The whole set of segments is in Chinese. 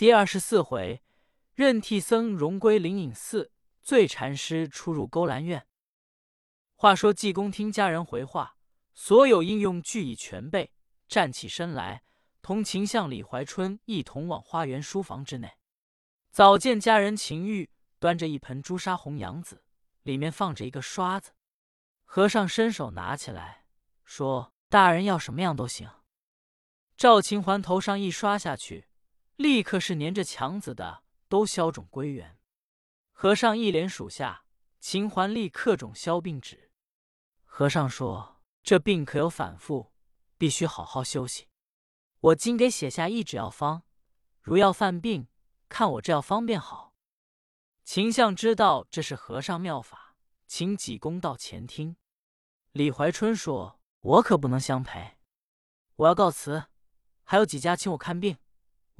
第二十四回，任替僧荣归灵隐寺，醉禅师出入勾栏院。话说济公听家人回话，所有应用俱已全备，站起身来，同秦相李怀春一同往花园书房之内。早见家人秦玉端着一盆朱砂红杨子，里面放着一个刷子。和尚伸手拿起来，说：“大人要什么样都行。”赵秦环头上一刷下去。立刻是粘着墙子的都消肿归原。和尚一连数下，秦桓立刻种消病止。和尚说：“这病可有反复，必须好好休息。我今给写下一纸药方，如要犯病，看我这药方便好。”秦相知道这是和尚妙法，请济公到前厅。李怀春说：“我可不能相陪，我要告辞，还有几家请我看病。”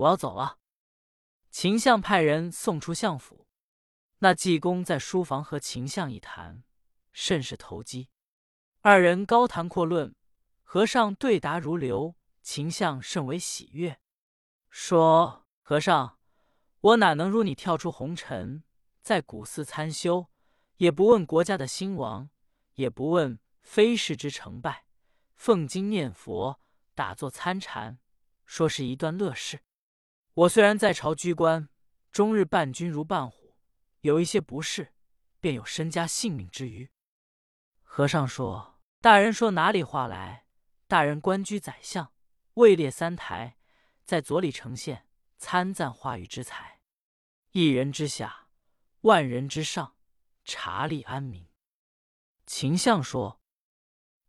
我要走了。秦相派人送出相府。那济公在书房和秦相一谈，甚是投机。二人高谈阔论，和尚对答如流。秦相甚为喜悦，说：“和尚，我哪能如你跳出红尘，在古寺参修，也不问国家的兴亡，也不问非世之成败，奉经念佛，打坐参禅，说是一段乐事。”我虽然在朝居官，终日伴君如伴虎，有一些不适，便有身家性命之余。和尚说：“大人说哪里话来？大人官居宰相，位列三台，在左里呈现，参赞话语之才，一人之下，万人之上，查理安民。”秦相说：“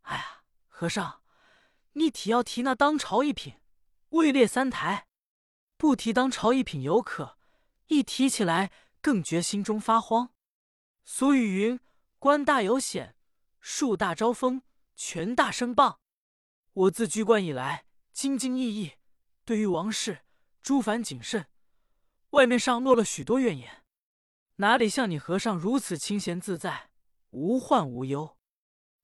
哎呀，和尚，你提要提那当朝一品，位列三台。”不提当朝一品犹可，一提起来更觉心中发慌。俗语云：“官大有险，树大招风，权大声棒。”我自居官以来，兢兢业业，对于王事诸凡谨慎，外面上落了许多怨言，哪里像你和尚如此清闲自在，无患无忧？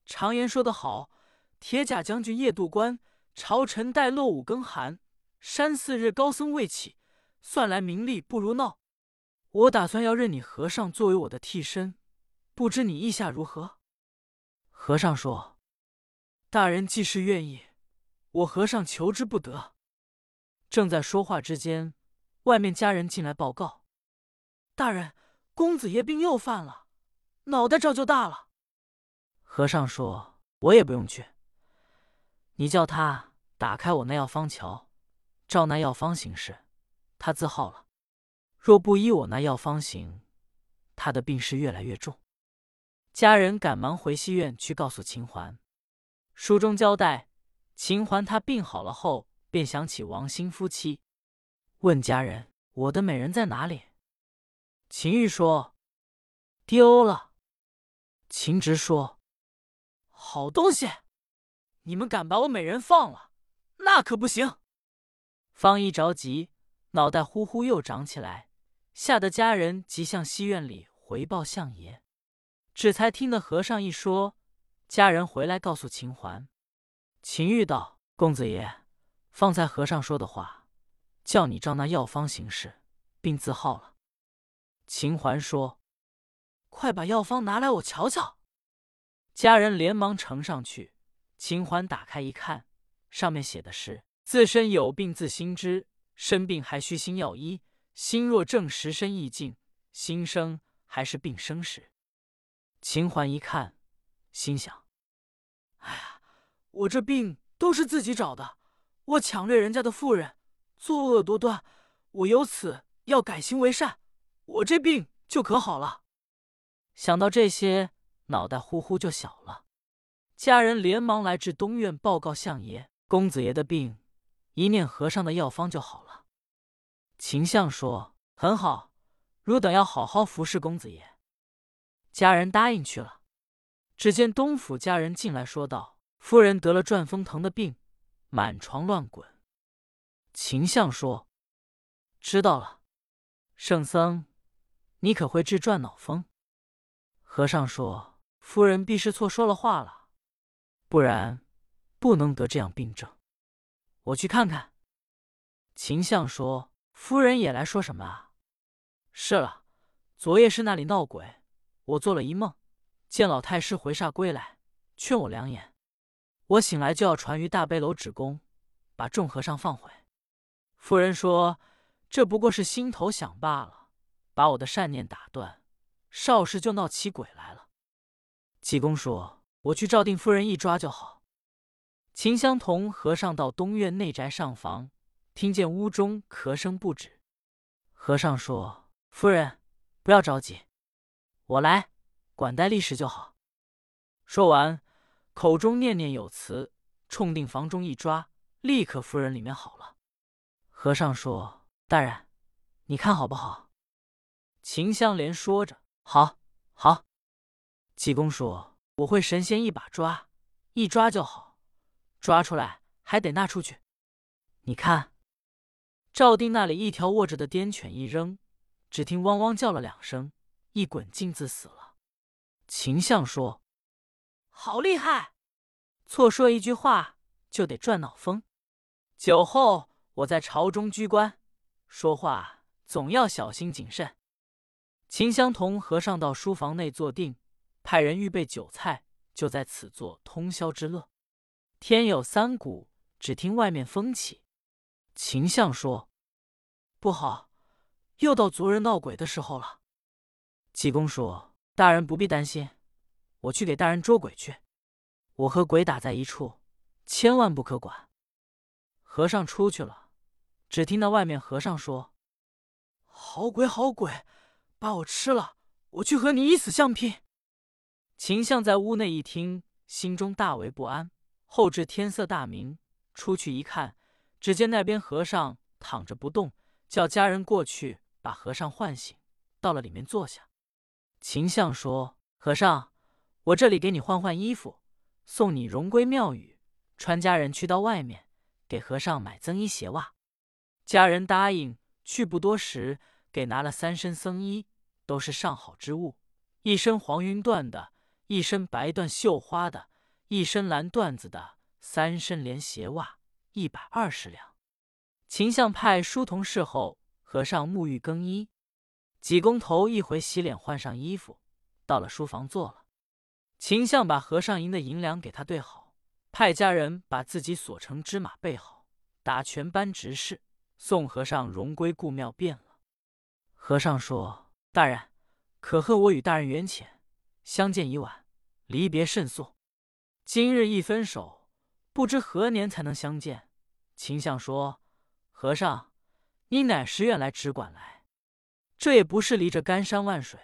常言说得好：“铁甲将军夜渡关，朝臣待落五更寒。”山寺日高僧未起，算来名利不如闹。我打算要认你和尚作为我的替身，不知你意下如何？和尚说：“大人既是愿意，我和尚求之不得。”正在说话之间，外面家人进来报告：“大人，公子爷病又犯了，脑袋照就大了。”和尚说：“我也不用去，你叫他打开我那药方瞧。”照那药方行事，他自好了；若不依我那药方行，他的病势越来越重。家人赶忙回西院去告诉秦环。书中交代，秦环他病好了后，便想起王兴夫妻，问家人：“我的美人在哪里？”秦玉说：“丢了。”秦直说：“好东西，你们敢把我美人放了，那可不行。”方一着急，脑袋呼呼又长起来，吓得家人急向西院里回报相爷。只才听得和尚一说，家人回来告诉秦环。秦玉道：“公子爷，方才和尚说的话，叫你照那药方行事，并自号了。”秦环说：“快把药方拿来，我瞧瞧。”家人连忙呈上去。秦环打开一看，上面写的是。自身有病自心知，身病还需心药医。心若正时，身亦静；心生还是病生时。秦环一看，心想：哎呀，我这病都是自己找的，我抢掠人家的妇人，作恶多端。我由此要改行为善，我这病就可好了。想到这些，脑袋呼呼就小了。家人连忙来至东院报告相爷：公子爷的病。一念和尚的药方就好了。秦相说：“很好，汝等要好好服侍公子爷。”家人答应去了。只见东府家人进来说道：“夫人得了转风疼的病，满床乱滚。”秦相说：“知道了。”圣僧，你可会治转脑风？和尚说：“夫人必是错说了话了，不然不能得这样病症。”我去看看。秦相说：“夫人也来说什么啊？是了，昨夜是那里闹鬼，我做了一梦，见老太师回煞归来，劝我良言。我醒来就要传于大悲楼止公，把众和尚放回。夫人说：“这不过是心头想罢了，把我的善念打断，少时就闹起鬼来了。”济公说：“我去照定夫人一抓就好。”秦香同和尚到东院内宅上房。听见屋中咳声不止，和尚说：“夫人，不要着急，我来管待立时就好。”说完，口中念念有词，冲定房中一抓，立刻夫人里面好了。和尚说：“大人，你看好不好？”秦香莲说着：“好，好。”济公说：“我会神仙一把抓，一抓就好，抓出来还得纳出去。你看。”赵丁那里一条卧着的癫犬一扔，只听汪汪叫了两声，一滚镜自死了。秦相说：“好厉害！错说一句话就得转脑风。酒后我在朝中居官，说话总要小心谨慎。”秦香同和尚到书房内坐定，派人预备酒菜，就在此做通宵之乐。天有三鼓，只听外面风起。秦相说：“不好，又到族人闹鬼的时候了。”济公说：“大人不必担心，我去给大人捉鬼去。我和鬼打在一处，千万不可管。”和尚出去了，只听到外面和尚说：“好鬼，好鬼，把我吃了，我去和你一死相拼。”秦相在屋内一听，心中大为不安。后至天色大明，出去一看。只见那边和尚躺着不动，叫家人过去把和尚唤醒，到了里面坐下。秦相说：“和尚，我这里给你换换衣服，送你荣归庙宇。穿家人去到外面，给和尚买增衣鞋袜。”家人答应。去不多时，给拿了三身僧衣，都是上好之物：一身黄云缎的，一身白缎绣花的，一身蓝缎子的，三身连鞋袜。一百二十两。秦相派书童侍候和尚沐浴更衣，济公头一回洗脸换上衣服，到了书房坐了。秦相把和尚银的银两给他对好，派家人把自己所乘之马备好，打全班执事，送和尚荣归故庙便了。和尚说：“大人，可贺我与大人缘浅，相见已晚，离别甚速。今日一分手，不知何年才能相见。”秦相说：“和尚，你乃时愿来只管来，这也不是离着干山万水，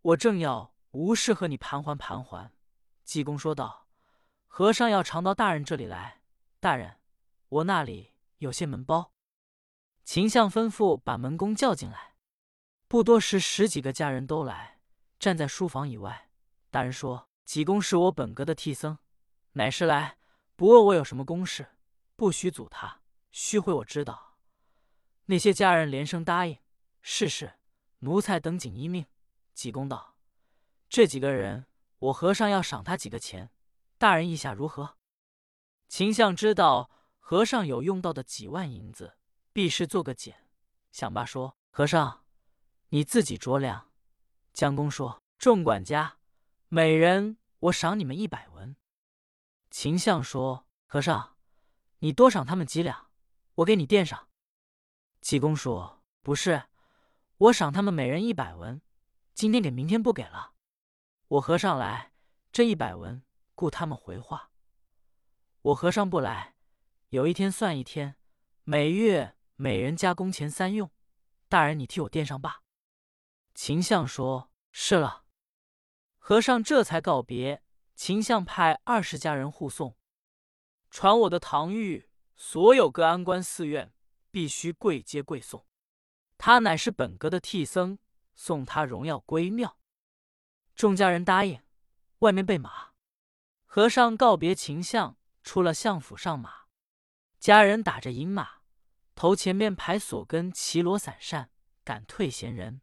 我正要无事和你盘桓盘桓。”济公说道：“和尚要常到大人这里来，大人，我那里有些门包。”秦相吩咐把门工叫进来，不多时，十几个家人都来，站在书房以外。大人说：“济公是我本阁的替僧，乃是来不问我有什么公事。”不许阻他，须回我知道。那些家人连声答应。是是，奴才等紧依命。济公道：“这几个人，我和尚要赏他几个钱，大人意下如何？”秦相知道和尚有用到的几万银子，必是做个减。想罢说：“和尚，你自己酌量。”江公说：“众管家，每人我赏你们一百文。”秦相说：“和尚。”你多赏他们几两，我给你垫上。济公说：“不是，我赏他们每人一百文，今天给，明天不给了。我和尚来，这一百文顾他们回话。我和尚不来，有一天算一天，每月每人加工钱三用。大人，你替我垫上吧。”秦相说：“是了。”和尚这才告别。秦相派二十家人护送。传我的唐玉，所有各安官寺院必须跪接跪送。他乃是本阁的替僧，送他荣耀归庙。众家人答应，外面备马。和尚告别秦相，出了相府上马。家人打着银马，头前面排锁跟骑罗伞扇，赶退闲人。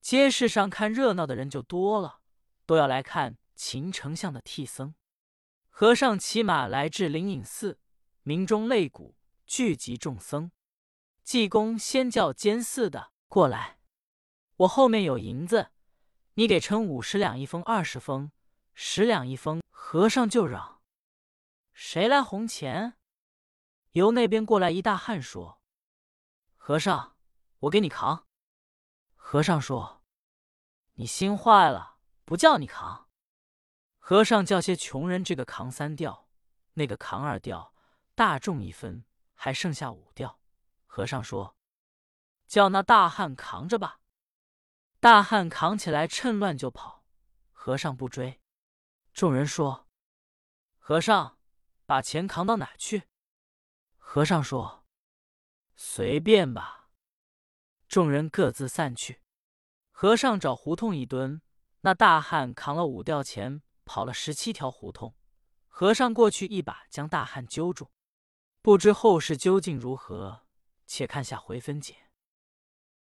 街市上看热闹的人就多了，都要来看秦丞相的替僧。和尚骑马来至灵隐寺，鸣钟擂鼓，聚集众僧。济公先叫监寺的过来，我后面有银子，你给称五十两一封，二十封，十两一封。和尚就嚷：“谁来红钱？”由那边过来一大汉说：“和尚，我给你扛。”和尚说：“你心坏了，不叫你扛。”和尚叫些穷人这个扛三吊，那个扛二吊，大众一分，还剩下五吊。和尚说：“叫那大汉扛着吧。”大汉扛起来，趁乱就跑。和尚不追。众人说：“和尚，把钱扛到哪去？”和尚说：“随便吧。”众人各自散去。和尚找胡同一蹲，那大汉扛了五吊钱，跑了十七条胡同。和尚过去一把将大汉揪住。不知后事究竟如何，且看下回分解。